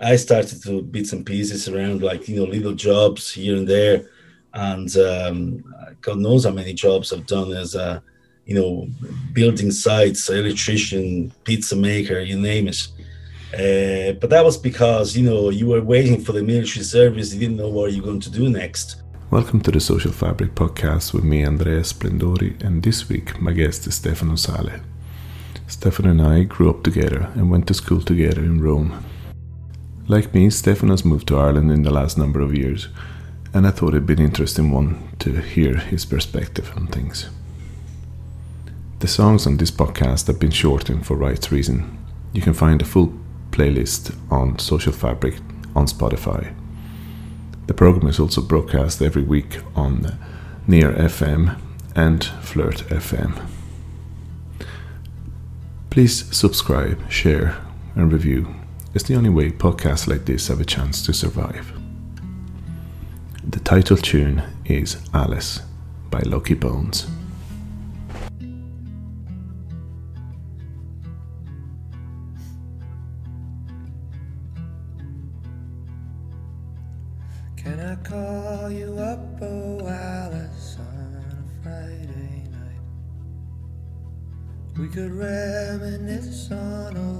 I started to bits and pieces around, like you know, little jobs here and there, and um, God knows how many jobs I've done as a, you know, building sites, electrician, pizza maker, you name it. Uh, but that was because you know you were waiting for the military service. You didn't know what you're going to do next. Welcome to the Social Fabric podcast with me, Andrea Splendori, and this week my guest is Stefano Sale. Stefano and I grew up together and went to school together in Rome. Like me, Stefano's moved to Ireland in the last number of years, and I thought it'd be an interesting one to hear his perspective on things. The songs on this podcast have been shortened for rights reason. You can find a full playlist on Social Fabric on Spotify. The program is also broadcast every week on Near FM and Flirt FM. Please subscribe, share, and review. It's the only way podcasts like this have a chance to survive. The title tune is Alice by Lucky Bones. Can I call you up, oh Alice, on a Friday night? We could reminisce on old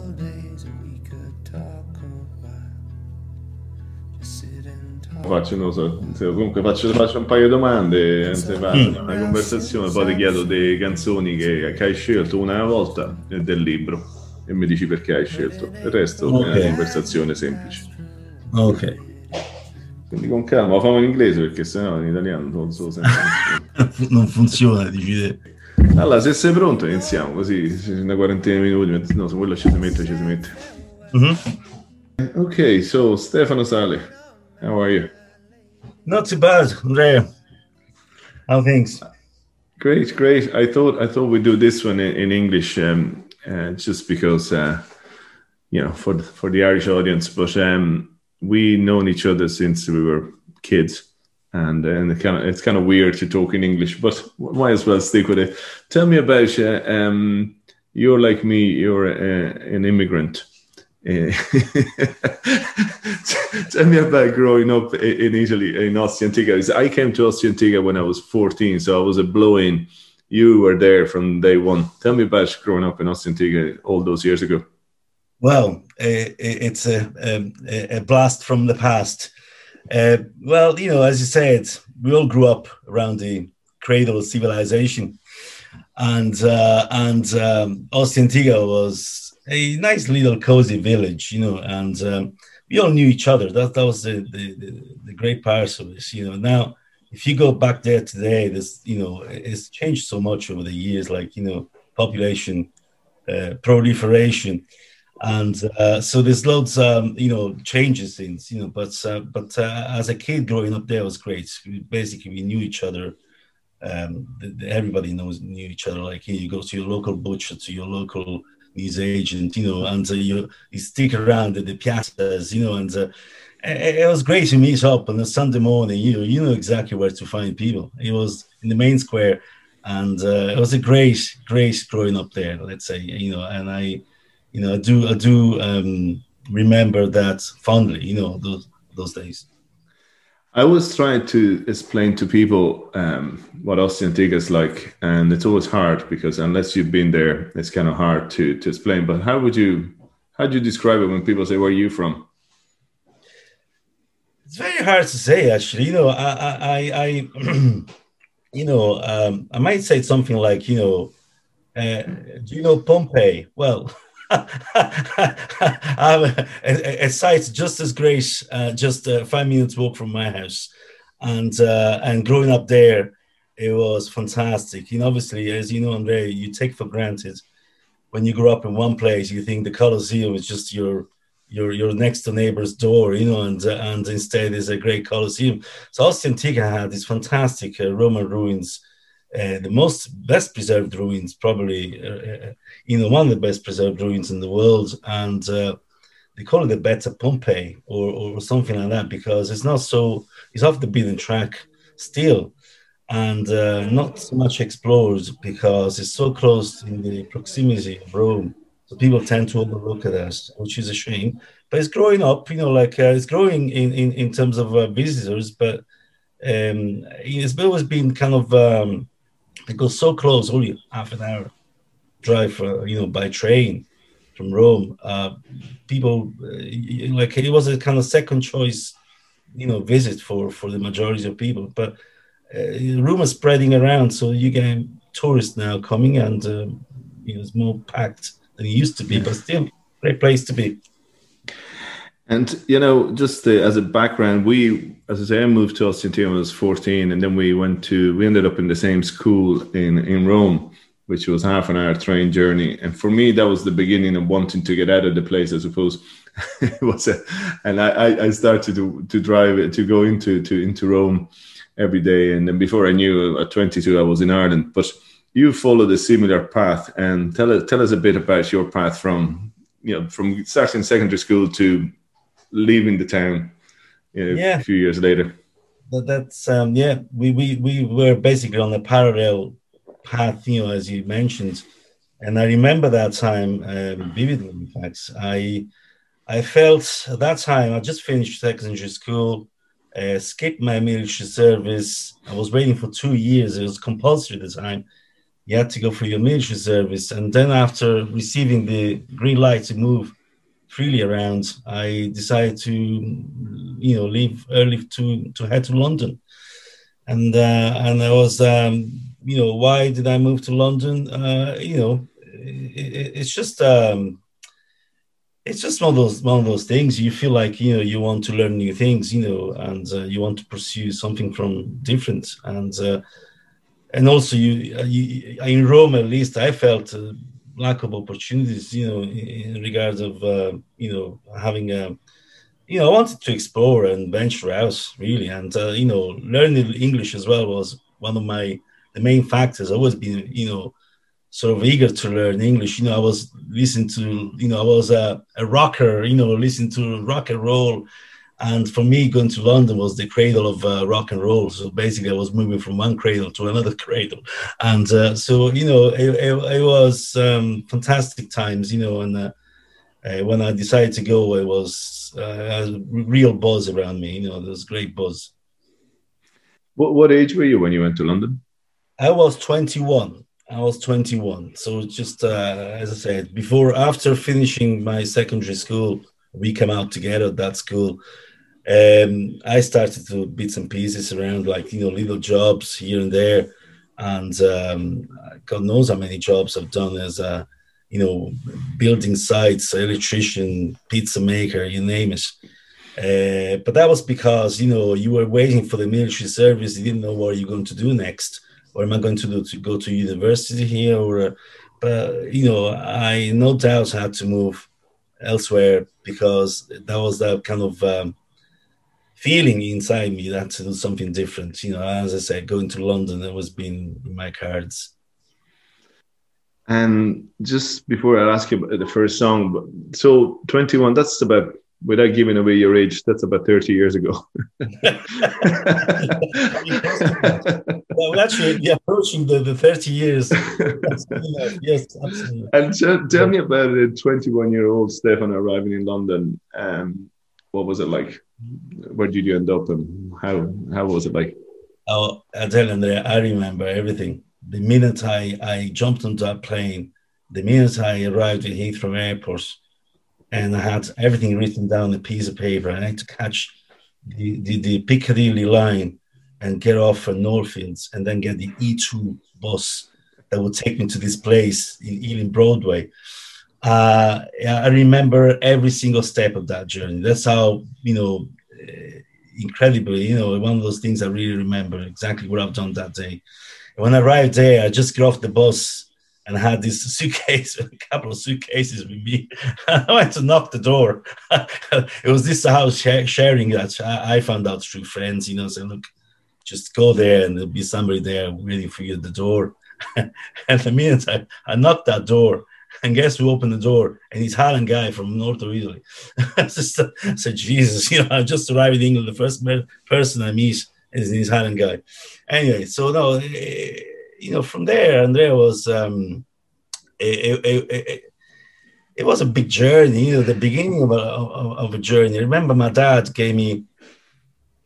Faccio, non so, se- comunque faccio, faccio un paio di domande, eh, se va, Mm. una conversazione, poi ti chiedo delle canzoni che, che hai scelto una volta e del libro e mi dici perché hai scelto. Il resto è Ok. una conversazione semplice. Ok. Quindi con calma, lo facciamo in inglese perché sennò in italiano non so sempre. non funziona, dici te. Allora, se sei pronto iniziamo così, una quarantina di minuti, no, se quello ci si mette, ci si mette. Mhm. Ok, so Stefano Sale, how are you? Not too bad, Andrea. How things? Great, great. I thought I thought we'd do this one in, in English, um, uh, just because uh, you know for the, for the Irish audience. But um, we known each other since we were kids, and and it kind of it's kind of weird to talk in English, but might as well stick with it. Tell me about you. Um, you're like me. You're uh, an immigrant. Uh, Tell me about growing up in Italy, in Ostia Antica. I came to Ostia Antica when I was 14, so I was a blow in. You were there from day one. Tell me about growing up in Ostia Antica all those years ago. Well, it's a, a a blast from the past. Uh, well, you know, as you said, we all grew up around the cradle of civilization, and uh, and um, Ostia Antica was a nice little cozy village, you know, and um, we all knew each other. That that was the the, the, great part of this, you know. Now, if you go back there today, this you know it's changed so much over the years, like you know, population uh, proliferation and uh, so there's loads um you know changes things you know but uh, but uh, as a kid growing up there was great we, basically we knew each other um the, the- everybody knows knew each other like you, know, you go to your local butcher to your local news agent you know and uh, you you stick around at the piazzas you know and uh, it, it was great to meet up on a sunday morning you know you know exactly where to find people it was in the main square and uh, it was a great great growing up there let's say you know and i you know, I do I do um, remember that fondly. You know, those those days. I was trying to explain to people um, what Ostia Antica is like, and it's always hard because unless you've been there, it's kind of hard to, to explain. But how would you how do you describe it when people say, "Where are you from?" It's very hard to say, actually. You know, I I, I, I you know, um, I might say something like, you know, uh, do you know Pompeii? Well. Have a, a, site just as great, uh, just uh, five minutes walk from my house, and uh, and growing up there, it was fantastic. And obviously, as you know, Andre, you take for granted when you grow up in one place, you think the Colosseum is just your your your next door neighbor's door, you know, and and instead is a great Colosseum. So Ostia Antica had these fantastic uh, Roman ruins, uh, the most best preserved ruins, probably, uh, uh, you know, one of the best preserved ruins in the world, and uh, they call it the Better Pompeii or or something like that because it's not so it's off the beaten track still and uh, not so much explored because it's so close in the proximity of Rome. So people tend to overlook that, which is a shame. But it's growing up, you know, like it's growing in, in, in terms of visitors, but um, it's always been kind of, um, it goes so close, only half an hour drive, uh, you know, by train from Rome. Uh, people, uh, like, it was a kind of second choice, you know, visit for, for the majority of people. But uh, rumors spreading around, so you get tourists now coming and, um, you know, it's more packed than it used to be, but still, great place to be. And you know, just the, as a background, we, as I say, I moved to Austin when I was fourteen, and then we went to, we ended up in the same school in in Rome, which was half an hour train journey. And for me, that was the beginning of wanting to get out of the place. I suppose it was, a, and I, I started to to drive to go into to into Rome every day. And then before I knew, at twenty two, I was in Ireland, but you followed a similar path and tell us tell us a bit about your path from you know from starting secondary school to leaving the town you know, yeah. a few years later. That's um yeah we, we we were basically on a parallel path you know as you mentioned. And i remember that time um, vividly in fact. I i felt at that time i just finished secondary school uh, skipped my military service. I was waiting for two years. It was compulsory at the time. You had to go for your military service. And then after receiving the green light to move freely around, I decided to, you know, leave early to, to head to London. And, uh, and I was, um, you know, why did I move to London? Uh, you know, it, it's just, um, it's just one of those one of those things. You feel like you know you want to learn new things, you know, and uh, you want to pursue something from different. And uh, and also you, you, in Rome at least I felt a lack of opportunities you know in regards of uh, you know having a you know I wanted to explore and venture out really. And uh, you know learning English as well was one of my the main factors. I always been you know sort of eager to learn English. You know I was listening to you know I was a, a rocker you know listening to rock and roll and for me, going to London was the cradle of uh, rock and roll. So basically, I was moving from one cradle to another cradle. And uh, so, you know, it, it, it was um, fantastic times, you know. And uh, uh when I decided to go, it was uh, a real buzz around me. You know, there was great buzz. What, what age were you when you went to London? I was 21. I was 21. So just, uh, as I said, before, after finishing my secondary school, we came out together at that school um, I started to bits and pieces around like you know little jobs here and there, and um, God knows how many jobs I've done as a you know building sites, electrician, pizza maker, you name it. Uh, but that was because you know you were waiting for the military service. You didn't know what you're going to do next. Or am I going to do to go to university here? Or, uh, but you know, I no doubt had to move elsewhere because that was that kind of um, feeling inside me that to do something different. You know, as I said, going to London, it was been my cards. And just before I ask you about the first song, so 21, that's about, without giving away your age, that's about 30 years ago. well, actually, yeah, approaching the, the 30 years. yes, absolutely. And so, tell me about a 21 year old Stefan arriving in London. Um, what was it like? where did you end up and how how was it like? Oh, I tell you Andrea, I remember everything. The minute I, I jumped on that plane, the minute I arrived in Heathrow Airport, and I had everything written down on a piece of paper. I had to catch the, the, the Piccadilly line and get off at Northfields and then get the E2 bus that would take me to this place in Ealing Broadway uh, I remember every single step of that journey. That's how, you know, uh, incredibly, you know, one of those things I really remember exactly what I've done that day. when I arrived there, I just got off the bus and I had this suitcase, a couple of suitcases with me. I went to knock the door. it was this house sharing that I found out through friends, you know, saying, look, just go there and there'll be somebody there waiting for you at the door. and the minute I, I knocked that door, and guess who opened the door? He's Italian guy from north of Italy. I said, Jesus, you know, I just arrived in England. The first person I meet is an Italian guy. Anyway, so no, eh, you know, from there, Andrea was, um, it, it, it, it was a big journey, you know, the beginning of a, of, a journey. Remember my dad gave me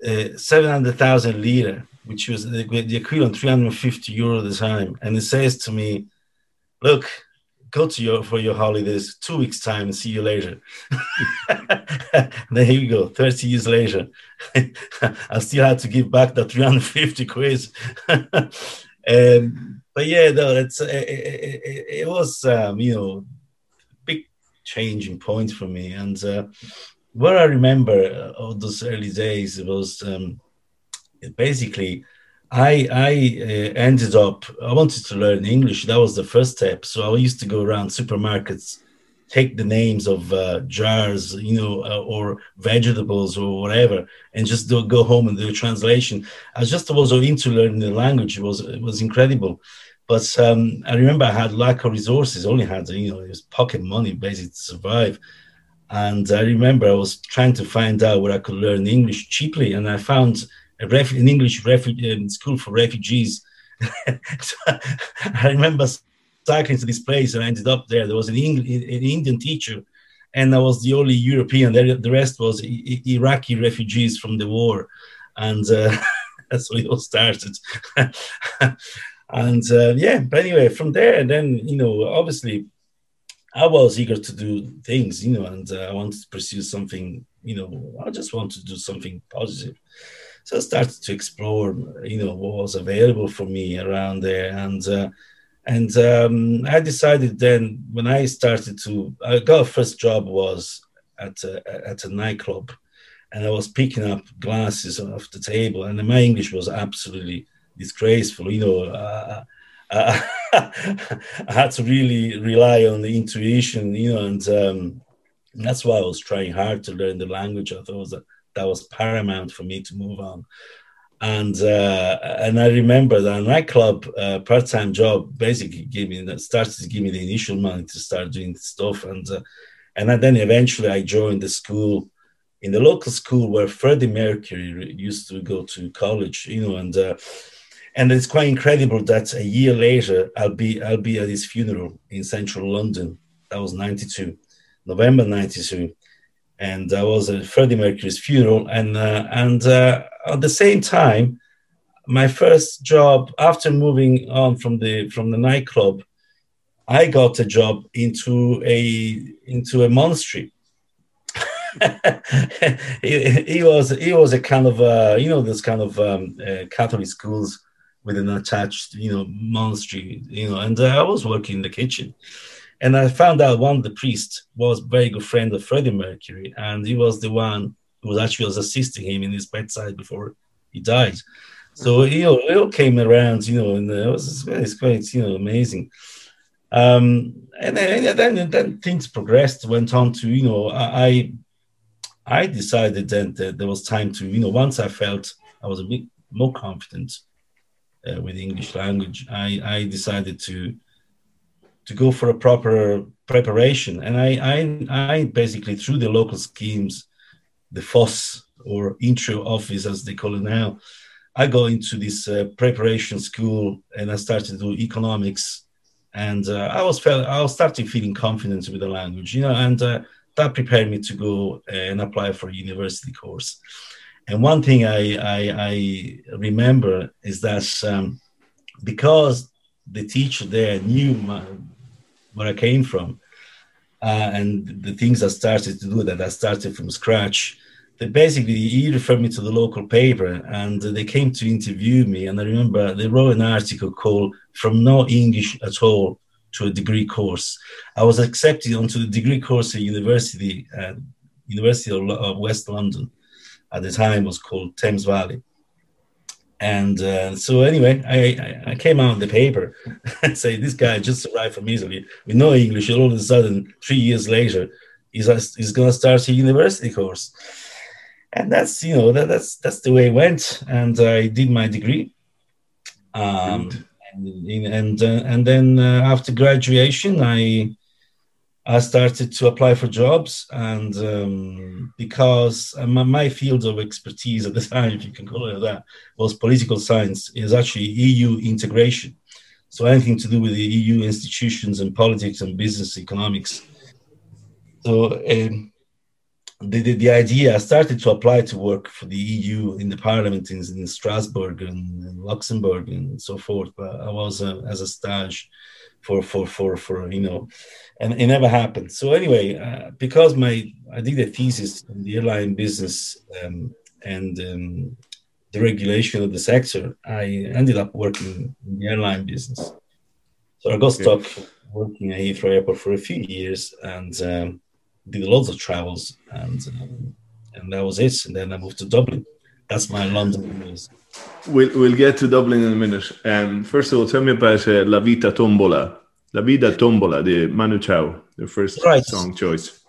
uh, 700,000 lira, which was the, the equivalent 350 euro at the time. And he says to me, look, go to your for your holidays two weeks time and see you later then here you go 30 years later i still had to give back the 350 quid um, but yeah no it's it, it, it was um, you know big changing point for me and uh, what i remember of those early days was um, basically I I uh, ended up I wanted to learn English. That was the first step. So I used to go around supermarkets, take the names of uh, jars, you know, uh, or vegetables or whatever, and just do, go home and do a translation. I just was into learning the language. It was it was incredible. But um, I remember I had lack of resources. Only had you know it was pocket money basically to survive. And I remember I was trying to find out where I could learn English cheaply, and I found a ref- an English refugee um, school for refugees. so I remember cycling to this place and I ended up there. There was an, Eng- an Indian teacher, and I was the only European. The rest was I- Iraqi refugees from the war, and uh, that's how it all started. and uh, yeah, but anyway, from there, then you know, obviously, I was eager to do things, you know, and uh, I wanted to pursue something. You know, I just wanted to do something positive. So I started to explore, you know, what was available for me around there, and uh, and um, I decided then when I started to, I got a first job was at a, at a nightclub, and I was picking up glasses off the table, and my English was absolutely disgraceful. You know, uh, uh, I had to really rely on the intuition, you know, and um, that's why I was trying hard to learn the language. I thought that that was paramount for me to move on. And uh, and I remember that nightclub uh, part time job basically gave me that started to give me the initial money to start doing stuff. And uh, and then eventually I joined the school in the local school where Freddie Mercury used to go to college, you know, and uh, and it's quite incredible that a year later I'll be I'll be at his funeral in central London. That was '92, November '92, and I was at Freddie Mercury's funeral, and uh, and uh, at the same time, my first job after moving on from the from the nightclub, I got a job into a into a monastery. he, he, was he was a kind of uh, you know this kind of um, uh, Catholic schools with an attached you know monastery you know, and uh, I was working in the kitchen and I found out one of the priests was very good friend of Freddie Mercury, and he was the one who was actually was assisting him in his bedside before he died. So know, it all came around, you know, and it was it's quite you know amazing. Um, and then, then, then things progressed, went on to you know I I decided then that there was time to you know once I felt I was a bit more confident uh, with the English language, I I decided to to go for a proper preparation. And I, I, I basically through the local schemes, the FOSS or intro office as they call it now, I go into this uh, preparation school and I started to do economics. And uh, I was felt I was starting feeling confident with the language, you know, and uh, that prepared me to go and apply for a university course. And one thing I, I, I remember is that um, because the teacher there knew my, where I came from. Uh, and the things I started to do that I started from scratch. They basically he referred me to the local paper, and they came to interview me. And I remember they wrote an article called "From No English at All to a Degree Course." I was accepted onto the degree course at University, uh, University of West London. At the time, was called Thames Valley and uh, so anyway, I, I, came out in the paper and say this guy just arrived from Italy with no English. And all of a sudden, three years later, he's he's going to start a university course, and that's you know that, that's that's the way it went. And I did my degree, um, and and uh, and then uh, after graduation, I I started to apply for jobs, and um, because my, my, field of expertise at the time, if you can call it that, was political science, is actually EU integration. So anything to do with the EU institutions and politics and business economics. So um, the, the the idea I started to apply to work for the EU in the Parliament in, in Strasbourg and, and Luxembourg and so forth. But I was uh, as a stage for for for for you know, and it never happened. So anyway, uh, because my I did a thesis on the airline business um, and um, the regulation of the sector, I ended up working in the airline business. So I got stuck working at Heathrow Airport for a few years and um, did lots of travels, and um, and that was it. And then I moved to Dublin. That's my London news. We'll, we'll get to Dublin in a minute. Um, first of all, tell me about uh, La Vita Tombola. La Vida Tombola, the Manu Chao, the first Right. song choice.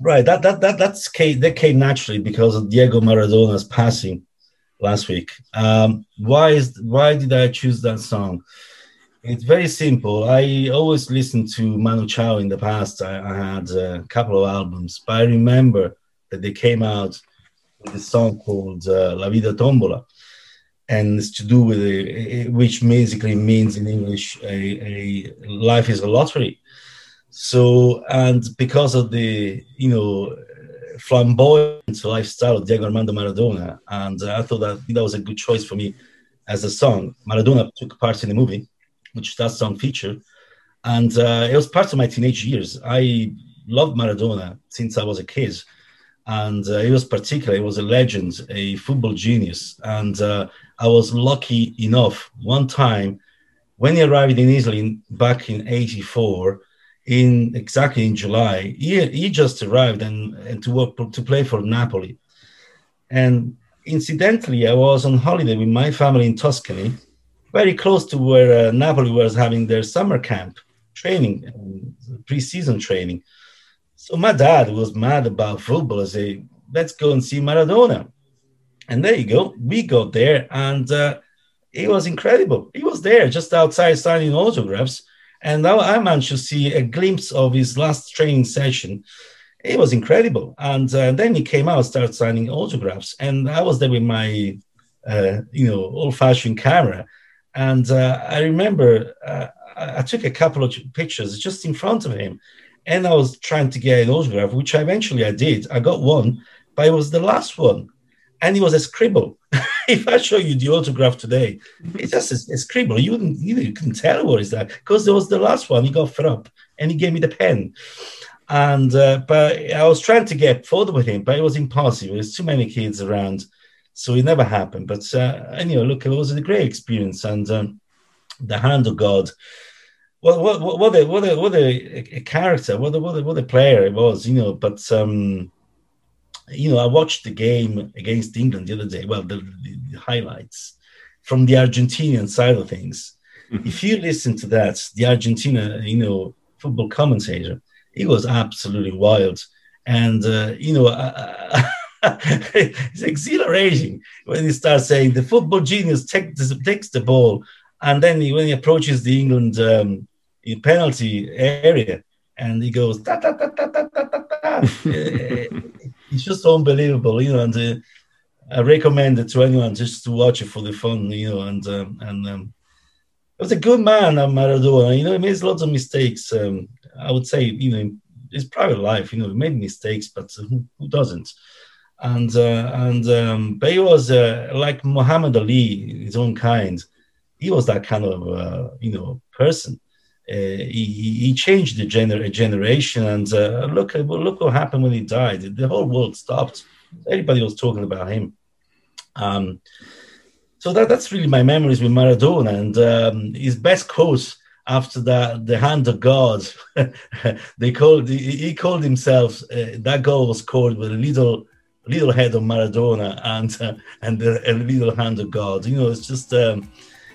Right. That that that that's came, that came naturally because of Diego Maradona's passing last week. Um, why is why did I choose that song? It's very simple. I always listened to Manu Chao in the past. I, I had a couple of albums, but I remember that they came out with a song called uh, La Vida Tombola, and it's to do with a, which basically means in English a, a life is a lottery. So, and because of the, you know, flamboyant lifestyle of Diego Armando Maradona, and uh, I thought that that was a good choice for me as a song. Maradona took part in the movie, which that song featured, and uh, it was part of my teenage years. I loved Maradona since I was a kid, and uh, he was particular. He was a legend, a football genius, and uh, I was lucky enough one time when he arrived in Italy back in '84 in exactly in July. He, he just arrived and, and to work to play for Napoli. And incidentally, I was on holiday with my family in Tuscany, very close to where uh, Napoli was having their summer camp training, pre-season training. So my dad was mad about football. I say, let's go and see Maradona. And there you go. We got there, and uh, it was incredible. He was there just outside signing autographs. And now I managed to see a glimpse of his last training session. It was incredible. And uh, then he came out, started signing autographs, and I was there with my, uh, you know, old-fashioned camera. And uh, I remember uh, I I took a couple of pictures just in front of him, and I was trying to get an autograph, which eventually I did. I got one, but it was the last one, and it was a scribble. if I show you the autograph today, it's just a, a scribble. You wouldn't, you, you couldn't tell what is that because there was the last one. He got fed up and he gave me the pen. And uh, but I was trying to get photo with him, but it was impossible. There's too many kids around, so it never happened. But uh, anyway, look, it was a great experience, and um, the hand of God. What what what a what a what a, a character, what a what a what a player it was, you know. But um, you know, I watched the game against England the other day. Well, the, the, highlights from the Argentinian side of things. If you listen to that, the Argentina, you know, football commentator, he was absolutely wild, and uh, you know, uh, it's exhilarating when he starts saying the football genius take, takes the ball, and then he, when he approaches the England um, penalty area, and he goes ta ta ta ta ta ta ta. ta. it's just unbelievable, you know. And uh, I recommend it to anyone just to watch it for the fun, you know. And um, and um, it was a good man, uh, Maradona. You know, he made lots of mistakes. Um, I would say, you know, in his private life, you know, he made mistakes, but who, who doesn't? And uh, and um, but he was uh, like Muhammad Ali, his own kind. He was that kind of uh, you know person. Uh, he, he changed the gener- generation, and uh, look look what happened when he died. The whole world stopped. Everybody was talking about him. Um, so that, that's really my memories with Maradona, and um, his best quote after that, the hand of God. they called he, called himself. Uh, that goal was scored with a little little head of Maradona and uh, and a, a little hand of God. You know, it's just. Um,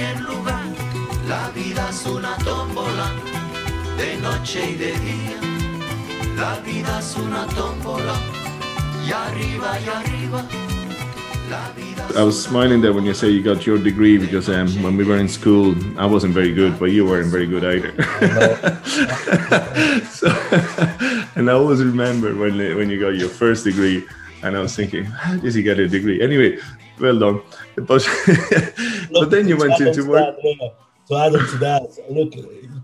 cualquier lugar. La vida es una tómbola, de noche y de día. La vida es una tómbola. Y arriba, y arriba. La vida es I was smiling there when you say you got your degree because um, when we were in school, I wasn't very good, but you weren't very good either. so, and I always remember when when you got your first degree, and I was thinking, how did he get a degree? Anyway, well done. But but then you went into work. that, To add on to that, look,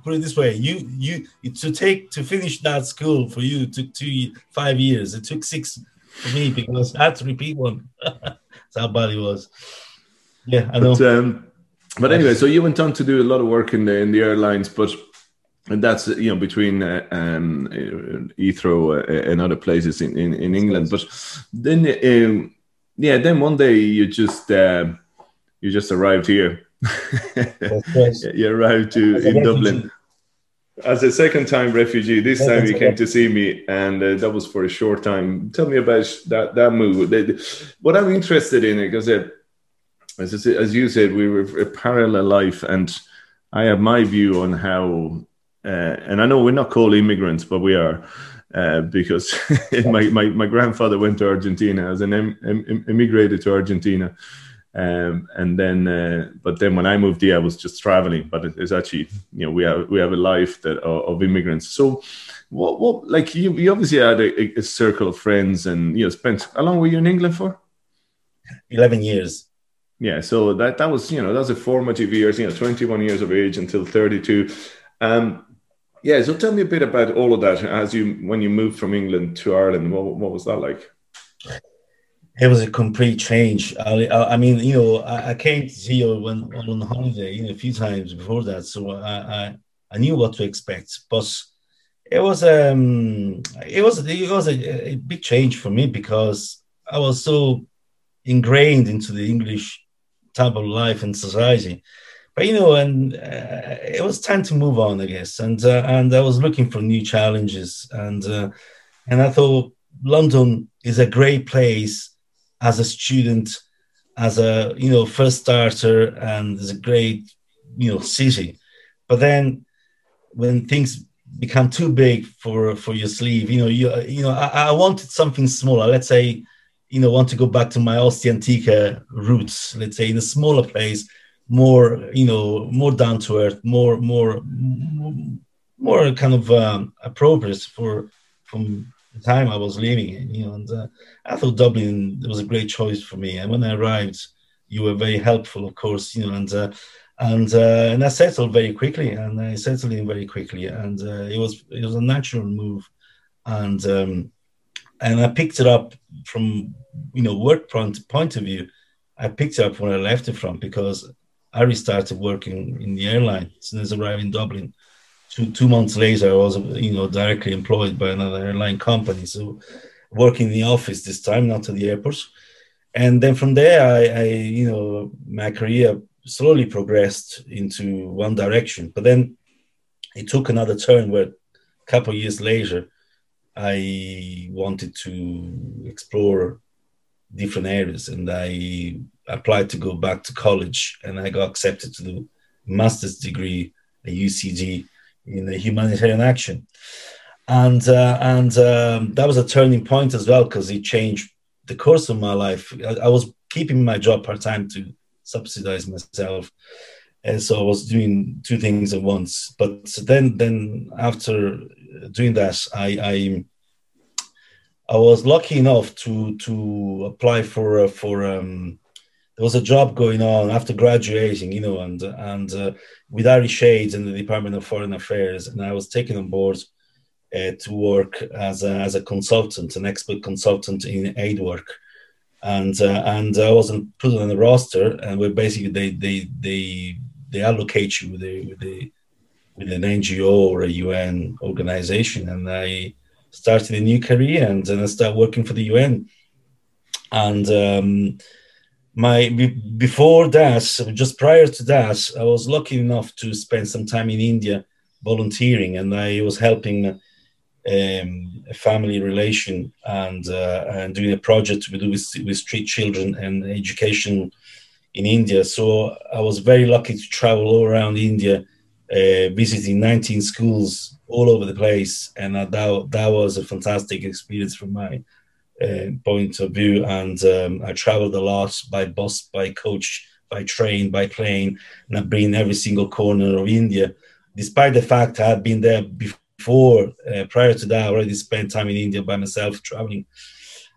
put it this way: you you to take to finish that school for you took two five years. It took six for me because I had to repeat one. That's how bad it was. Yeah, I know. But, um, but anyway, so you went on to do a lot of work in the in the airlines, but and that's you know between uh, um, Heathrow uh, and other places in, in, in England. But then, um, yeah, then one day you just uh, you just arrived here. You arrived to in Dublin as a second time refugee. This Yeah, time you came to see me, and uh, that was for a short time. Tell me about that that move. What I'm interested in because uh, as as you said, we were a parallel life, and I have my view on how. Uh, and I know we're not called immigrants, but we are. Uh, because my, my, my grandfather went to Argentina as an em, em, immigrated to Argentina, um, and then uh, but then when I moved here, I was just traveling. But it, it's actually you know we have we have a life that of, of immigrants. So what what like you, you obviously had a, a circle of friends and you know spent how long were you in England for? Eleven years. Yeah, so that that was you know that's a formative years. You know, twenty one years of age until thirty two. Um, yeah, so tell me a bit about all of that as you when you moved from England to Ireland. What what was that like? It was a complete change. I, I, mean, you know, I, I came to see you when on holiday, you know, a few times before that, so I, I, I knew what to expect. But it was um, it was it was a, a big change for me because I was so ingrained into the English type of life and society. But you know, and uh, it was time to move on, I guess. And uh, and I was looking for new challenges, and uh, and I thought London is a great place as a student, as a you know first starter, and is a great you know city. But then when things become too big for for your sleeve, you know you you know I, I wanted something smaller. Let's say you know want to go back to my Ostiantica roots. Let's say in a smaller place, more you know more down to earth, more more more kind of um, appropriate for from the time I was living. You know, and uh, I thought Dublin was a great choice for me. And when I arrived, you were very helpful, of course. You know, and uh, and uh, and I settled very quickly, and I settled in very quickly, and uh, it was it was a natural move, and um, and I picked it up from you know work point point of view. I picked it up when I left it from because I restarted working in the airline as soon as I arrived in Dublin. Two, two months later, I was you know directly employed by another airline company. So working in the office this time, not at the airport. And then from there, I, I you know my career slowly progressed into one direction. But then it took another turn where a couple of years later, I wanted to explore different areas and I applied to go back to college and I got accepted to do master's degree at UCD in humanitarian action. And uh, and um, that was a turning point as well because it changed the course of my life. I, I was keeping my job part time to subsidize myself, and so I was doing two things at once. But then then after doing that, I I, I was lucky enough to to apply for uh, for um, there was a job going on after graduating, you know, and and uh, with Irish Aid's in the Department of Foreign Affairs, and I was taken on board uh, to work as a, as a consultant, an expert consultant in aid work, and uh, and I wasn't put on the roster, and we basically they they they they allocate you with with with an NGO or a UN organization, and I started a new career, and then I started working for the UN, and. Um, my before that just prior to that i was lucky enough to spend some time in india volunteering and i was helping um, a family relation and uh, and doing a project we do with, with street children and education in india. So i was very lucky to travel all around india uh, visiting 19 schools all over the place, and uh, that that was a fantastic experience for my uh, point of view. And um, I traveled a lot by bus, by coach, by train, by plane, and I've been every single corner of India. Despite the fact I had been there before, uh, prior to that, I already spent time in India by myself, traveling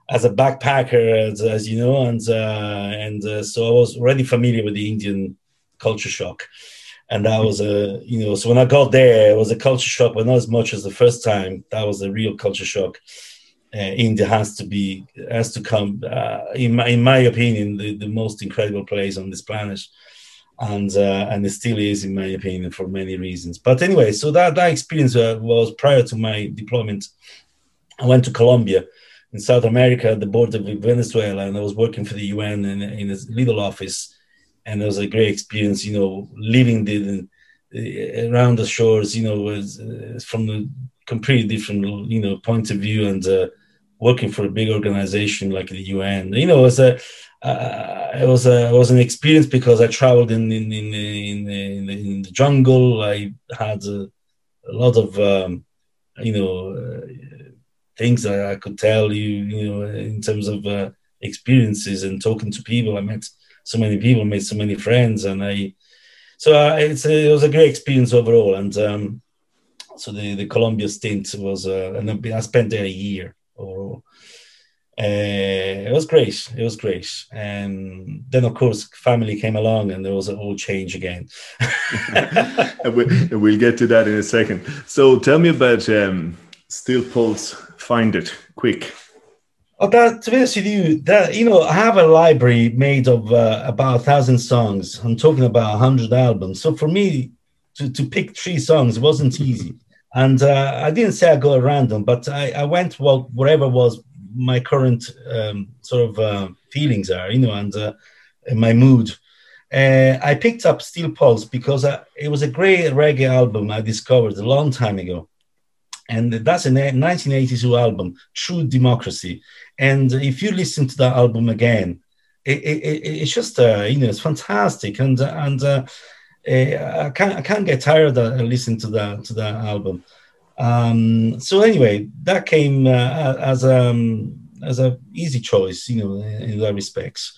as a backpacker, as, as you know, and uh, and uh, so I was already familiar with the Indian culture shock, and that was a you know. So when I got there, it was a culture shock, but not as much as the first time. That was a real culture shock. Uh, India has to be has to come, uh, in my in my opinion, the, the most incredible place on this planet, and uh, and it still is, in my opinion, for many reasons. But anyway, so that that experience uh, was prior to my deployment. I went to Colombia in South America at the border with Venezuela, and I was working for the UN in, in a little office, and it was a great experience. You know, living the, the around the shores. You know, was uh, from a completely different you know point of view, and uh, working for a big organization like the UN. You know, it was a uh, it was a it was an experience because I traveled in in in in, in, the, in the jungle. I had a, a lot of um, you know uh, things that I could tell you, you know, in terms of uh, experiences and talking to people. I met so many people, made so many friends, and I. So uh, it's a, it was a great experience overall, and um, so the the Colombia stint was, uh, and I spent there a year overall. Uh, it was great. It was great. And then, of course, family came along, and there was a whole change again. we'll get to that in a second. So, tell me about um, Steel Pulse find it quick? Oh, that to be honest with you, that you know, I have a library made of uh, about a thousand songs. I'm talking about a hundred albums. So for me to, to pick three songs wasn't easy. And uh, I didn't say I got random, but I, I went well whatever was my current um, sort of uh, feelings are, you know, and uh, my mood. Uh, I picked up Steel Pulse because uh, it was a great reggae album I discovered a long time ago and that's a 1982 album, True Democracy. And if you listen to that album again, it, it, it's just uh, you know it's fantastic, and and uh, uh I can't I can't get tired of listening to that to that album. Um, so anyway, that came uh, as um as a easy choice, you know, in, that respects.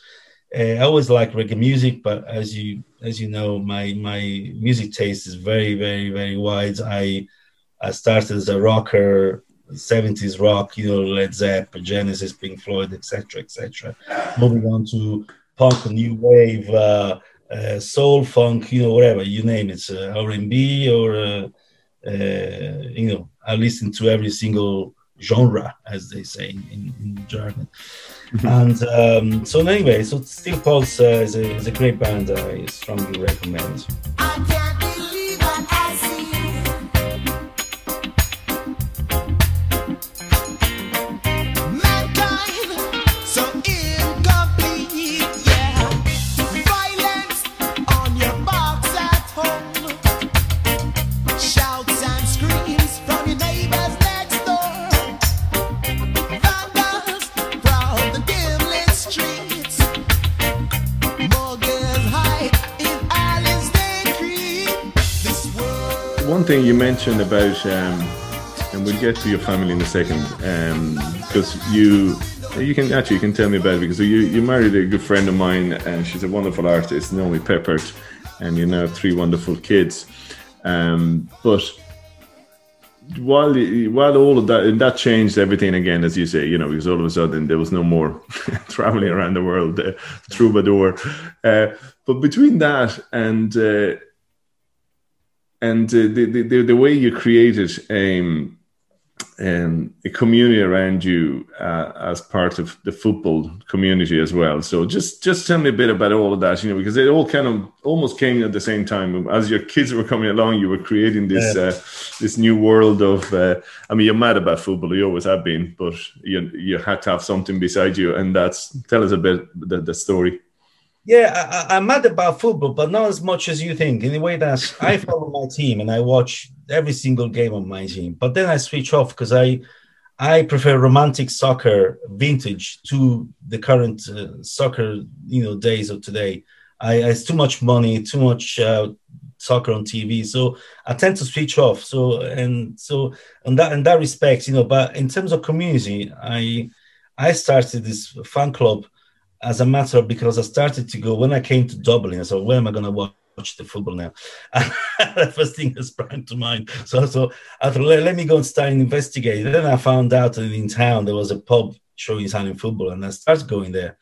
Uh, I always like reggae music, but as you as you know, my my music taste is very very very wide. I I started as a rocker, 70s rock, you know, Led Zeppelin, Genesis, Pink Floyd, etc., etc. Moving on to punk, new wave, uh, uh, soul, funk, you know, whatever you name it, uh, R&B or uh, uh, you know, I listen to every single genre, as they say in, in German. Mm-hmm. And um, so anyway, so Steel Pulse uh, is, a, is a great band. I strongly recommend. Thing you mentioned about, um, and we'll get to your family in a second, because um, you you can actually you can tell me about it because you you married a good friend of mine, and she's a wonderful artist, Naomi Peppert, and you now have three wonderful kids. Um, but while while all of that and that changed everything again, as you say, you know, because all of a sudden there was no more traveling around the world, uh, troubadour. Uh, but between that and uh, and uh, the, the, the way you created um, um, a community around you uh, as part of the football community as well. So just just tell me a bit about all of that, you know, because it all kind of almost came at the same time as your kids were coming along. You were creating this yeah. uh, this new world of. Uh, I mean, you're mad about football. You always have been, but you you had to have something beside you, and that's tell us a bit the, the story. Yeah, I, am mad about football, but not as much as you think. In the way that I follow my team and I watch every single game of my team, but then I switch off because I I prefer romantic soccer, vintage, to the current uh, soccer you know days of today. I, it's too much money, too much uh, soccer on TV. So I tend to switch off. So and so in that in that respect, you know. But in terms of community, I I started this fan club as a matter of because I started to go when I came to Dublin. I where am I going to watch? the football now. the first thing that sprang to mind. So, so I thought, let, let me go and start investigating. Then I found out that in town there was a pub showing Italian football, and I started going there.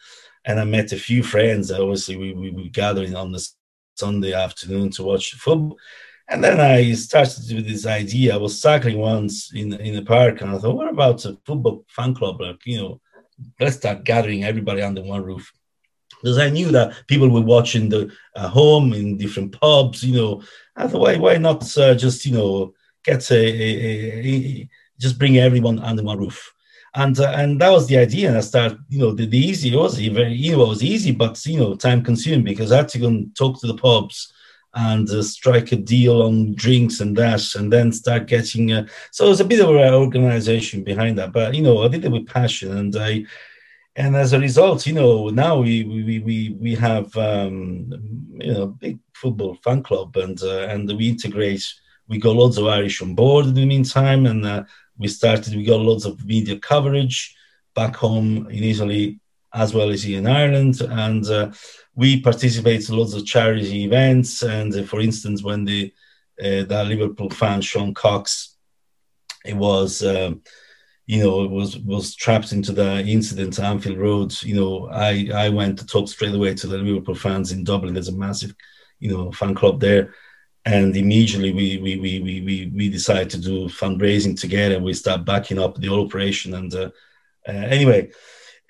And I met a few friends. Obviously, we, we were gathering on the Sunday afternoon to watch the football. And then I started with this idea. I was cycling once in in the park, and I thought, what about a football fan club? Like, you know, let's start gathering everybody under one roof because I knew that people were watching the uh, home in different pubs. You know, I thought, why why not uh, just you know get a, a, a, just bring everyone under one roof, and uh, and that was the idea. And I started, you know, the, the easy it was very you know it was easy, but you know time consuming because I had to go and talk to the pubs and uh, strike a deal on drinks and that, and then start getting. Uh, so it's a bit of an organization behind that, but you know I did it with passion, and I and as a result, you know, now we we we we have um, you know big football fan club, and uh, and we integrate. We got loads of Irish on board in the meantime, and uh, we started. We got loads of media coverage back home in Italy as well as in Ireland, and uh, we participate in loads of charity events. And uh, for instance, when the uh, that Liverpool fan Sean Cox, it was. Um, you know, was was trapped into the incident Anfield Road. You know, I I went to talk straight away to the Liverpool fans in Dublin. There's a massive, you know, fan club there, and immediately we we we we we, we decided to do fundraising together. We start backing up the operation, and uh, uh, anyway.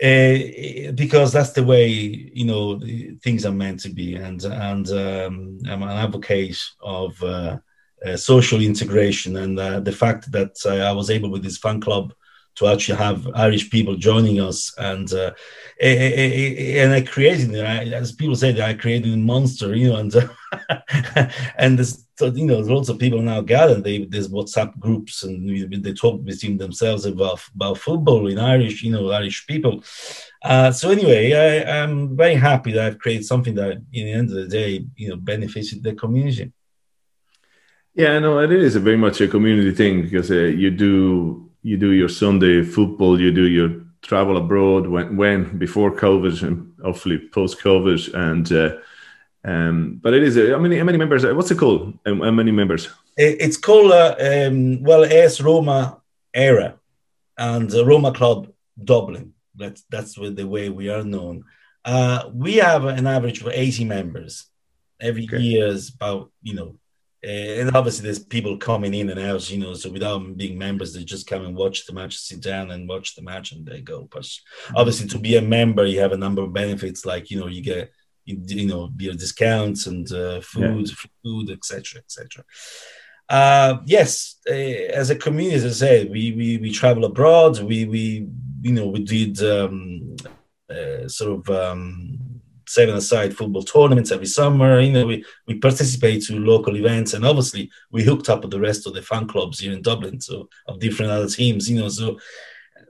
Uh, because that's the way you know things are meant to be, and and um, I'm an advocate of uh, uh, social integration, and uh, the fact that I was able with this fan club to actually have Irish people joining us, and uh, and I created, it. as people say, I created a monster, you know, and and there's you know lots of people now gather. They there's WhatsApp groups, and they talk between themselves about about football in Irish, you know, Irish people. Uh, so anyway, I, am very happy that I've created something that, in the end of the day, you know, benefits the community. Yeah, no, it is very much a community thing because uh, you do you do your Sunday football, you do your travel abroad when, when before COVID and hopefully post COVID. And, uh, um, but it is, how many, how many members, what's it called? How many members? It's called, uh, um, well, AS Roma Era and Roma Club Dublin. That's, that's the way we are known. Uh, we have an average of 80 members. Every okay. year is about, you know, uh, and obviously, there's people coming in and out, you know. So without being members, they just come and watch the match, sit down and watch the match, and they go. But obviously, to be a member, you have a number of benefits, like you know, you get you, know beer discounts and uh, food, yeah. food, etc., etc. Uh, yes, uh, as a community, as I said, we we we travel abroad. We we you know we did um, uh, sort of um, seven aside football tournaments every summer. You know, we, we participate to local events, and obviously we hooked up with the rest of the fan clubs here in Dublin, so of different other teams. You know, so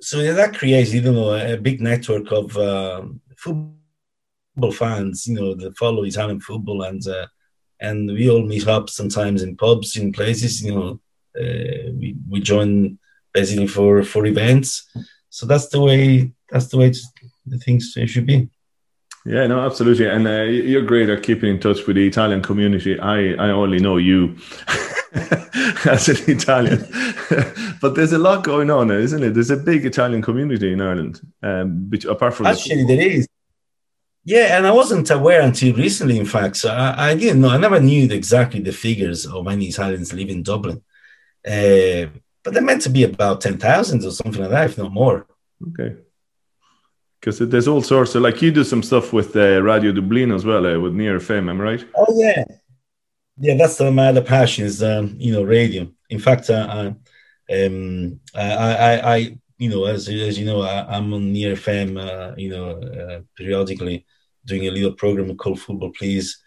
so that creates you know a big network of uh, football fans. You know, that follow Italian football, and uh, and we all meet up sometimes in pubs in places. You know, uh, we we join basically for for events. So that's the way that's the way the things should be. Yeah, no, absolutely, and uh, you're great at keeping in touch with the Italian community. I I only know you as an Italian, but there's a lot going on, isn't it? There's a big Italian community in Ireland. Um, which, apart from actually, the- there is. Yeah, and I wasn't aware until recently. In fact, so I, I didn't know. I never knew exactly the figures of many Italians live in Dublin, uh, but they're meant to be about ten thousand or something like that, if not more. Okay because there's all sorts of like you do some stuff with uh, Radio Dublin as well uh, with Near FM, am I right? Oh yeah, yeah. That's uh, my other passion is um, you know radio. In fact, uh, I, um, I, I, I, you know, as as you know, I, am on Near FM, uh, you know, uh, periodically doing a little program called Football Please,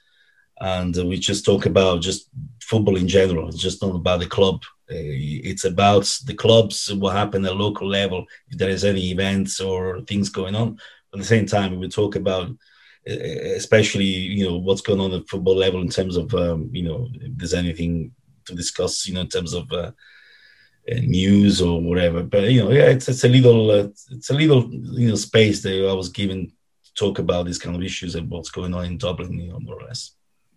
and we just talk about just football in general. It's just not about the club uh, it's about the clubs, what happened at local level, if there is any events or things going on. At the same time, we talk about e- especially you know what's going on at football level in terms of um, you know if there's anything to discuss, you know, in terms of uh, uh, news or whatever. But you know, yeah, it's it's a little uh, it's a little you know space that I was given to talk about these kind of issues and what's going on in Dublin, you know, more or less.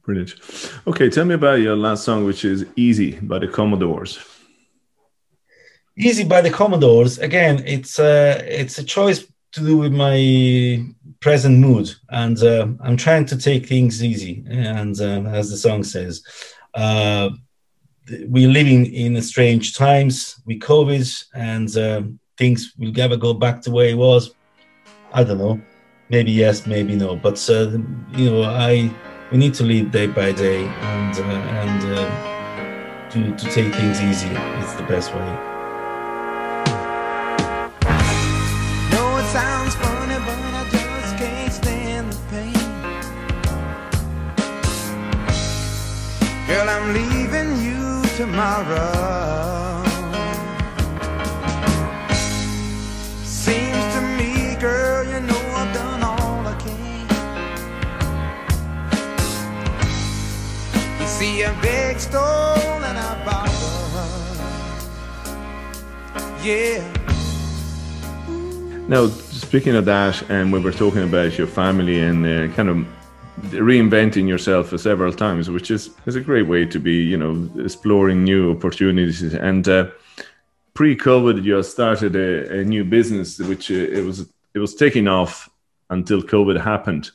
Brilliant. Okay, tell me about your last song, which is "Easy" by the Commodores. Easy by the Commodores. Again, it's uh, it's a choice to do with my present mood, and uh, I'm trying to take things easy. And uh, as the song says, uh, we're living in strange times with COVID, and um, things will never go back to where it was. I don't know. Maybe yes, maybe no. But uh, you know, I we need to live day by day, and uh, and uh, to to take things easy. It's the best way. Girl, I'm leaving you tomorrow. Big stone and I. Yeah. Now, speaking of that, and we were talking about your family and uh, kind of reinventing yourself several times, which is, is a great way to be, you know, exploring new opportunities. And uh, pre-COVID, you started a, a new business, which uh, it was it was taking off until COVID happened.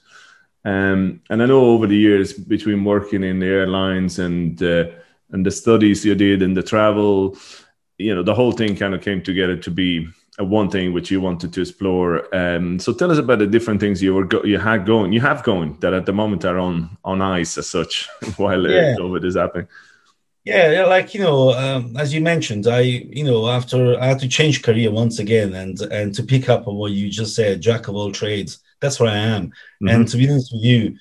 Um, and I know over the years between working in the airlines and uh, and the studies you did and the travel, you know, the whole thing kind of came together to be a one thing which you wanted to explore. Um, so tell us about the different things you were go- you had going, you have going that at the moment are on on ice as such while uh, Yeah. COVID is happening. Yeah, yeah, like you know, um, as you mentioned, I you know after I had to change career once again, and and to pick up on what you just said, jack of all trades. That's where I am. And to be honest with you,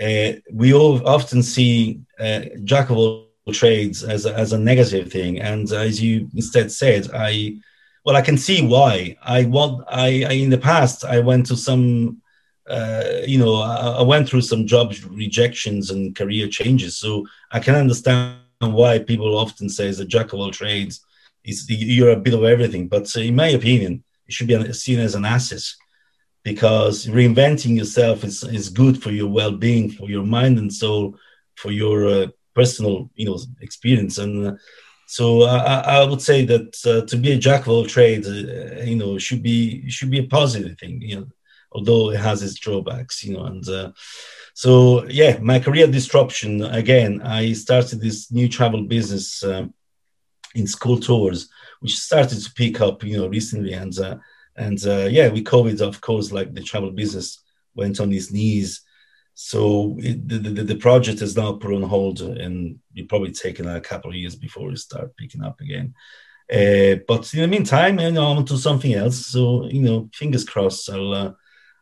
uh, we all often see uh, jack of all trades as a, as a negative thing, and as you instead said, I well, I can see why. I want I, I in the past I went to some uh, you know, I, I went through some job rejections and career changes, so I can understand why people often say a jack of all trades, is you're a bit of everything. But in my opinion, it should be seen as an asset because reinventing yourself is, is good for your well-being, for your mind and soul, for your uh, personal, you know, experience. And uh, so I, I would say that uh, to be a jack of all trades, uh, you know, should be should be a positive thing. You know, although it has its drawbacks. You know, and uh, so yeah, my career disruption again. I started this new travel business um, in school tours, which started to pick up. You know, recently, and uh, and uh, yeah, with COVID, of course, like the travel business went on its knees. So it, the, the the project is now put on hold, and you're probably taking a couple of years before it start picking up again. Uh, but in the meantime, you know, I'm onto something else. So you know, fingers crossed. I'll uh,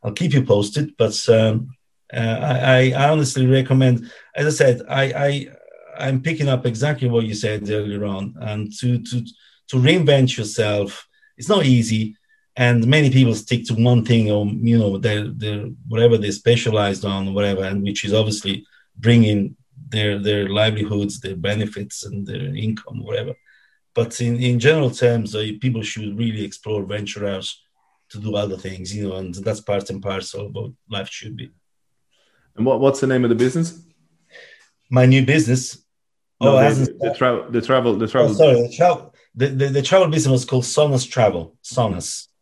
I'll keep you posted. But um, uh, I, I honestly recommend, as I said, I, I I'm picking up exactly what you said earlier on, and to to to reinvent yourself. It's not easy, and many people stick to one thing, or you know, their their whatever they specialized on, whatever, and which is obviously bringing their their livelihoods, their benefits, and their income, whatever. But in in general terms, uh, people should really explore, venture out to do other things, you know, and that's part and parcel of what life should be. And what, what's the name of the business? My new business. No, oh, the, the, travel, the travel, the Oh, travel. sorry, the travel. The, the, the travel business was called Sonus Travel,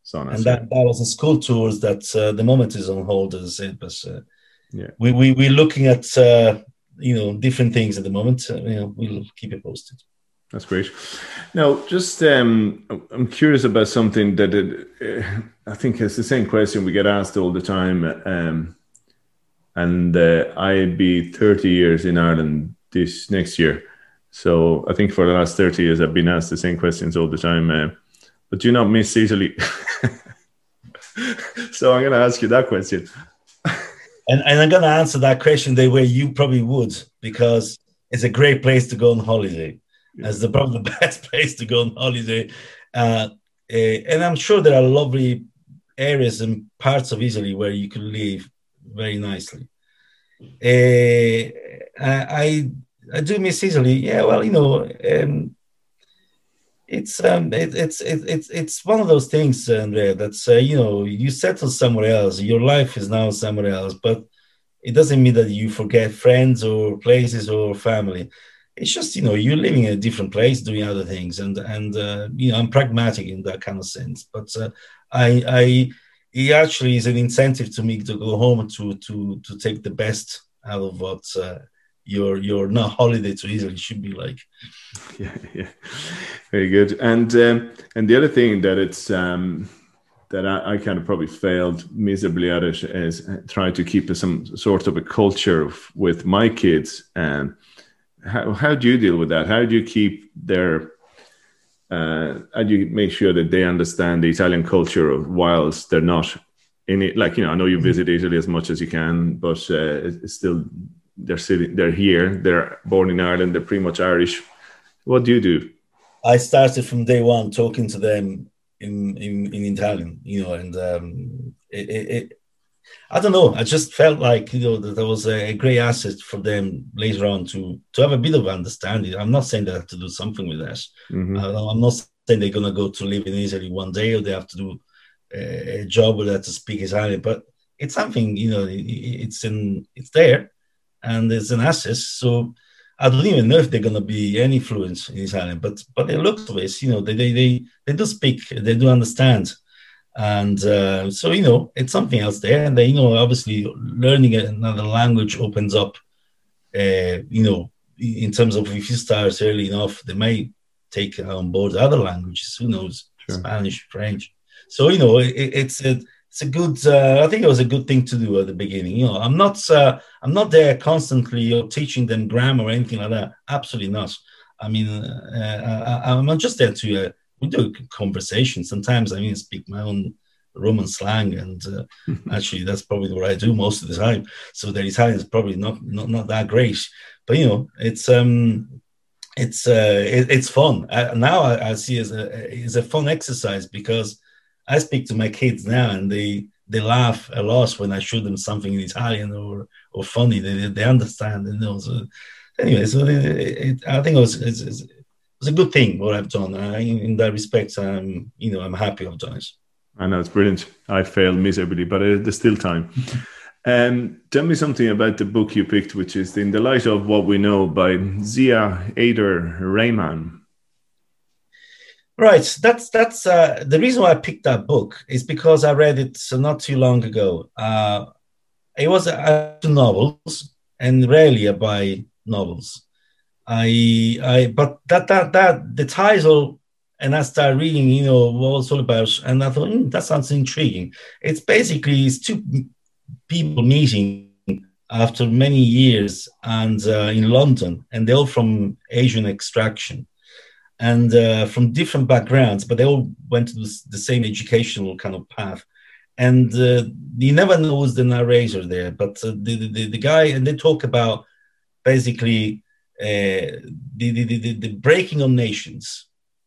Sonus, and that, that was a school tours that uh, the moment is on hold, as I said. But uh, Yeah. we we we're looking at uh, you know different things at the moment. Uh, you know, we'll keep you posted. That's great. Now, just um, I'm curious about something that it, uh, I think it's the same question we get asked all the time. Um, and uh, I'll be 30 years in Ireland this next year. So I think for the last 30 years, I've been asked the same questions all the time. Uh, but do you not miss Italy? so I'm going to ask you that question. And, and I'm going to answer that question the way you probably would, because it's a great place to go on holiday. It's the probably the best place to go on holiday. Uh, eh, and I'm sure there are lovely areas and parts of Italy where you could live very nicely. Uh, I I do miss Italy. Yeah, well, you know, um, it's um, it, it's it, it's it's one of those things, Andrea. That's uh, you know, you settle somewhere else. Your life is now somewhere else, but it doesn't mean that you forget friends or places or family. It's just you know you're living in a different place, doing other things, and and uh, you know I'm pragmatic in that kind of sense. But uh, I I it actually is an incentive to me to go home to to to take the best out of what uh, your your not holiday to Italy should be like. Yeah, yeah, very good. And um, and the other thing that it's um, that I, I, kind of probably failed miserably at it is trying to keep some sort of a culture of, with my kids. And how how do you deal with that? How do you keep their uh, how do you make sure that they understand the Italian culture whilst they're not in it? Like you know, I know you visit Italy as much as you can, but uh, it's still they're sitting, they're here, they're born in Ireland, they're pretty much Irish. What do you do? I started from day one talking to them in in, in Italian, you know, and um, it, it, it, I don't know. I just felt like you know that there was a, great asset for them later on to to have a bit of understanding. I'm not saying they have to do something with that. Mm-hmm. I'm not saying they're gonna go to live in Italy one day or they have to do a, a job where they have to speak Italian, but it's something you know. It, it's in it's there, and it's an asset. So I don't even know if they're going to be any fluent in Italian, but but it looks it, you know, they, they they they do speak, they do understand, and uh, so you know, it's something else there. And then you know, obviously, learning another language opens up, uh, you know, in terms of if you start early enough, they may take on board other languages. Who knows, sure. Spanish, French. So you know, it, it's a it's a good. Uh, I think it was a good thing to do at the beginning. You know, I'm not. Uh, I'm not there constantly you know, teaching them grammar or anything like that. Absolutely not. I mean, uh, I, am not just there to. Uh, we do a conversation. Sometimes I mean, speak my own Roman slang, and uh, actually, that's probably what I do most of the time. So their Italian is probably not not not that great. But you know, it's um, it's uh, it, it's fun. Uh, now I, I see as a is a fun exercise because I speak to my kids now, and they they laugh a lot when I show them something in Italian or or funny. They they understand, you know. So anyway, so it, it, I think it was it's, it's, it was a good thing what I've done. I, in that respect, I'm you know I'm happy I've done it. I know it's brilliant. I failed miserably, but uh, there's still time. Um, tell me something about the book you picked, which is In the Light of What We Know by Zia Haider Rahman. Right. That's that's uh, the reason why I picked that book is because I read it not too long ago. Uh, it was uh, novels, and rarely I buy novels. I I but that that that the title and I started reading, you know, what it's all about, and I thought mm, that sounds intriguing. It's basically it's two people meeting after many years and uh, in London, and they're all from Asian extraction and uh, from different backgrounds, but they all went to the same educational kind of path. And uh, you never know who's the narrator there, but uh, the, the, the guy, and they talk about basically uh, the, the, the, the breaking of nations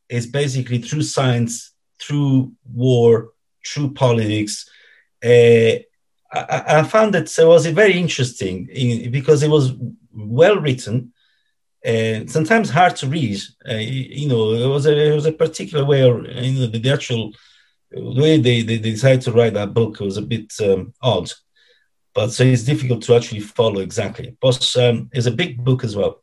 is basically through science, through war, through politics. Uh, I, I, found that it was very interesting in, because it was well written uh, sometimes hard to read. Uh, you know, it was a was a particular way, or you know, the, the actual way they, they, they, decided to write that book was a bit um, odd, but so it's difficult to actually follow exactly. But um, it's a big book as well.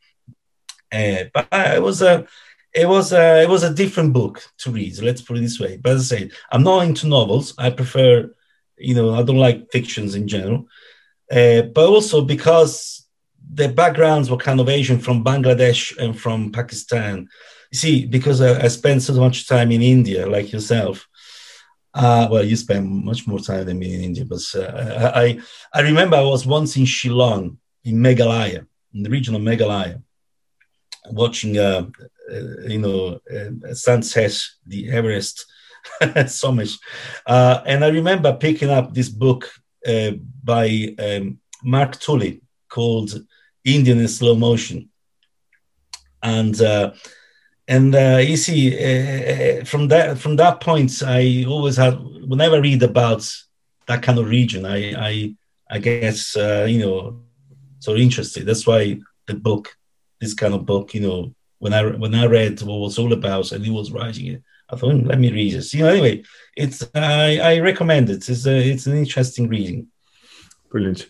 Uh, but it was a it was a it was a different book to read. Let's put it this way. But as I say, I'm not into novels. I prefer, you know, I don't like fictions in general. Uh, but also because their backgrounds were kind of Asian from Bangladesh and from Pakistan. You see, because I, I spent so much time in India, like yourself. Uh, well, you spend much more time than me in India, but uh, I, I remember I was once in Shillong, in Meghalaya, in the region of Meghalaya, watching, uh, uh you know, uh, sunset, the Everest summit, uh, and I remember picking up this book by um, Mark Tully called Indian in slow motion. And uh, and uh, you see, uh, from that from that point, I always had whenever I read about that kind of region, I I, I guess uh, you know, so interested. That's why the book, this kind of book, you know, when I when I read what was all about and he was writing it, I thought, "Hmm, let me read this. You know, anyway, it's I, I recommend it. It's a, it's an interesting reading. Brilliant.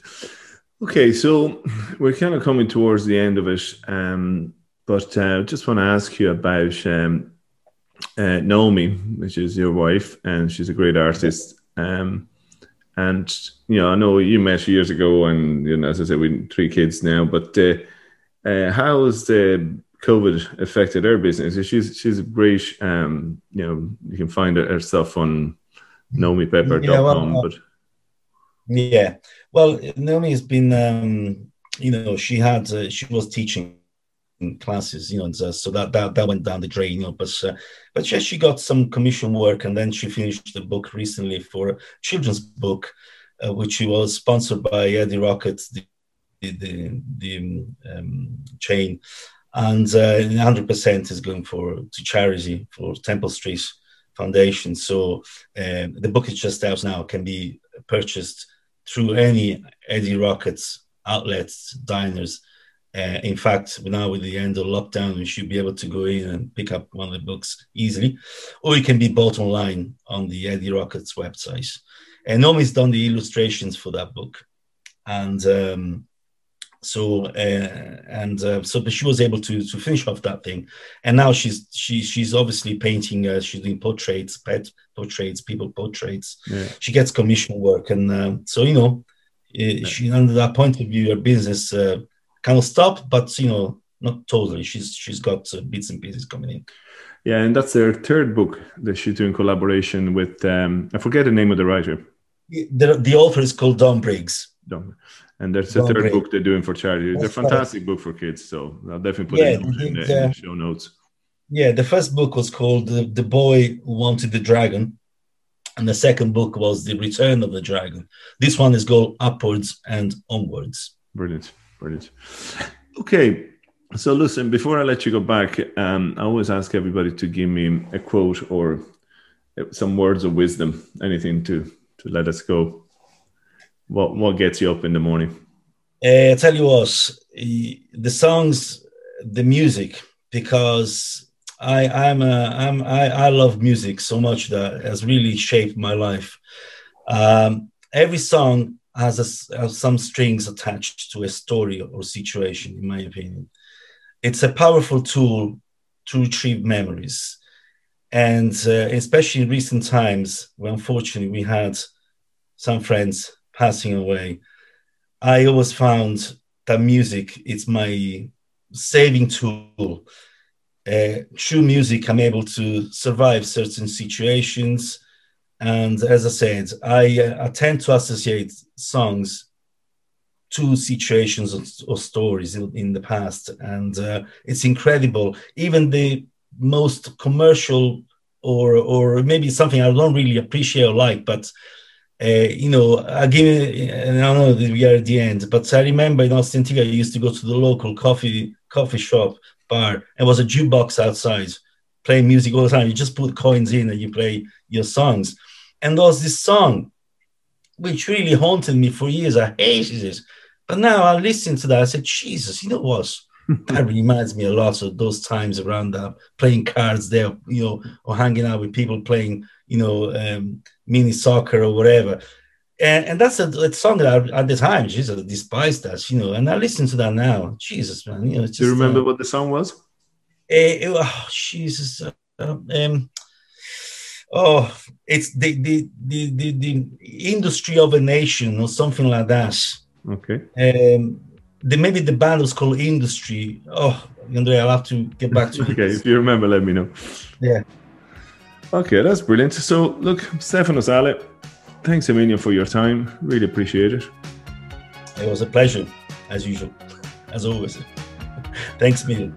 Okay, so we're kind of coming towards the end of it, um, but uh, just want to ask you about um, uh, Naomi, which is your wife, and she's a great artist. Um, and you know, I know you met years ago, and you know, as I said, we have three kids now. But uh, uh, how has the COVID affected her business? She's she's a great. Um, you know, you can find her, her stuff on NaomiPepper.com. Yeah, well, uh, but Yeah. Well, Naomi has been, um, you know, she had, uh, she was teaching classes, you know, and so, that, that that went down the drain, you know. But uh, but she, she got some commission work, and then she finished the book recently for a children's book, uh, which was sponsored by Eddie Rocket, the the, the, the um, chain, and uh, 100% is going for to charity for Temple Street Foundation. So um, the book is just out now, can be purchased through any Eddie Rockets outlets, diners. Uh, in fact, now with the end of lockdown, you should be able to go in and pick up one of the books easily, or it can be bought online on the Eddie Rockets website. And Nomi's done the illustrations for that book, and um, so uh, and uh, so, but she was able to to finish off that thing, and now she's she she's obviously painting. Uh, she's doing portraits, pet portraits, people portraits. yeah. She gets commission work, and um, so you know, uh, she under that point of view, her business uh, kind of stopped, but you know, not totally. She's she's got uh, bits and pieces coming in. Yeah, and that's their third book that she's doing collaboration with. Um, I forget the name of the writer. The, the author is called Don Briggs. Don't- And there's a third book they're doing for charity. They're a fantastic book for kids, so I'll definitely put Yeah, it in, the- in the, it's, in the show notes. Yeah, the first book was called the, the Boy Who Wanted the Dragon, and the second book was The Return of the Dragon. This one is called Upwards and Onwards. Brilliant, brilliant. Okay, so listen, before I let you go back, um, I always ask everybody to give me a quote or some words of wisdom, anything to to let us go. What what gets you up in the morning? Uh, I tell you what, eh, the songs, the music, because I I'm a I'm I, I love music so much that has really shaped my life. Um, every song has, a has some strings attached to a story or situation, in my opinion. It's a powerful tool to retrieve memories, and uh, especially in recent times, where unfortunately we had some friends passing away. I always found that music is my saving tool. Uh, through music, I'm able to survive certain situations. And as I said, I, uh, I tend to associate songs to situations or, or stories in, in the past. And uh, it's incredible. Even the most commercial or, or maybe something I don't really appreciate or like, but uh, you know, again, and I don't know that we are at the end, but I remember in Ostia Antica, I used to go to the local coffee coffee shop bar, and there was a jukebox outside playing music all the time. You just put coins in and you play your songs. And there was this song which really haunted me for years. I hated it. But now I listen to that, I said, Jesus, you know what? that reminds me a lot of those times around that playing cards there, you know, or hanging out with people playing, you know, um, mini soccer or whatever. And, and that's a, a song that I, at the time, Jesus, I despised that, you know. And I listen to that now. Jesus, man, you know. It's Do you remember uh, what the song was? Eh, it- oh, Jesus. uh, um, oh, it's the, the the the the industry of a nation or something like that. Okay. Um, the maybe the band was called Industry. Oh, Andre, I'll have to get back to you. Okay, you. if you remember, let me know. Yeah. Okay, that's brilliant. So, look, Stefano Sale, thanks a million for your time. Really appreciate it. It was a pleasure, as usual, as always. Thanks, million.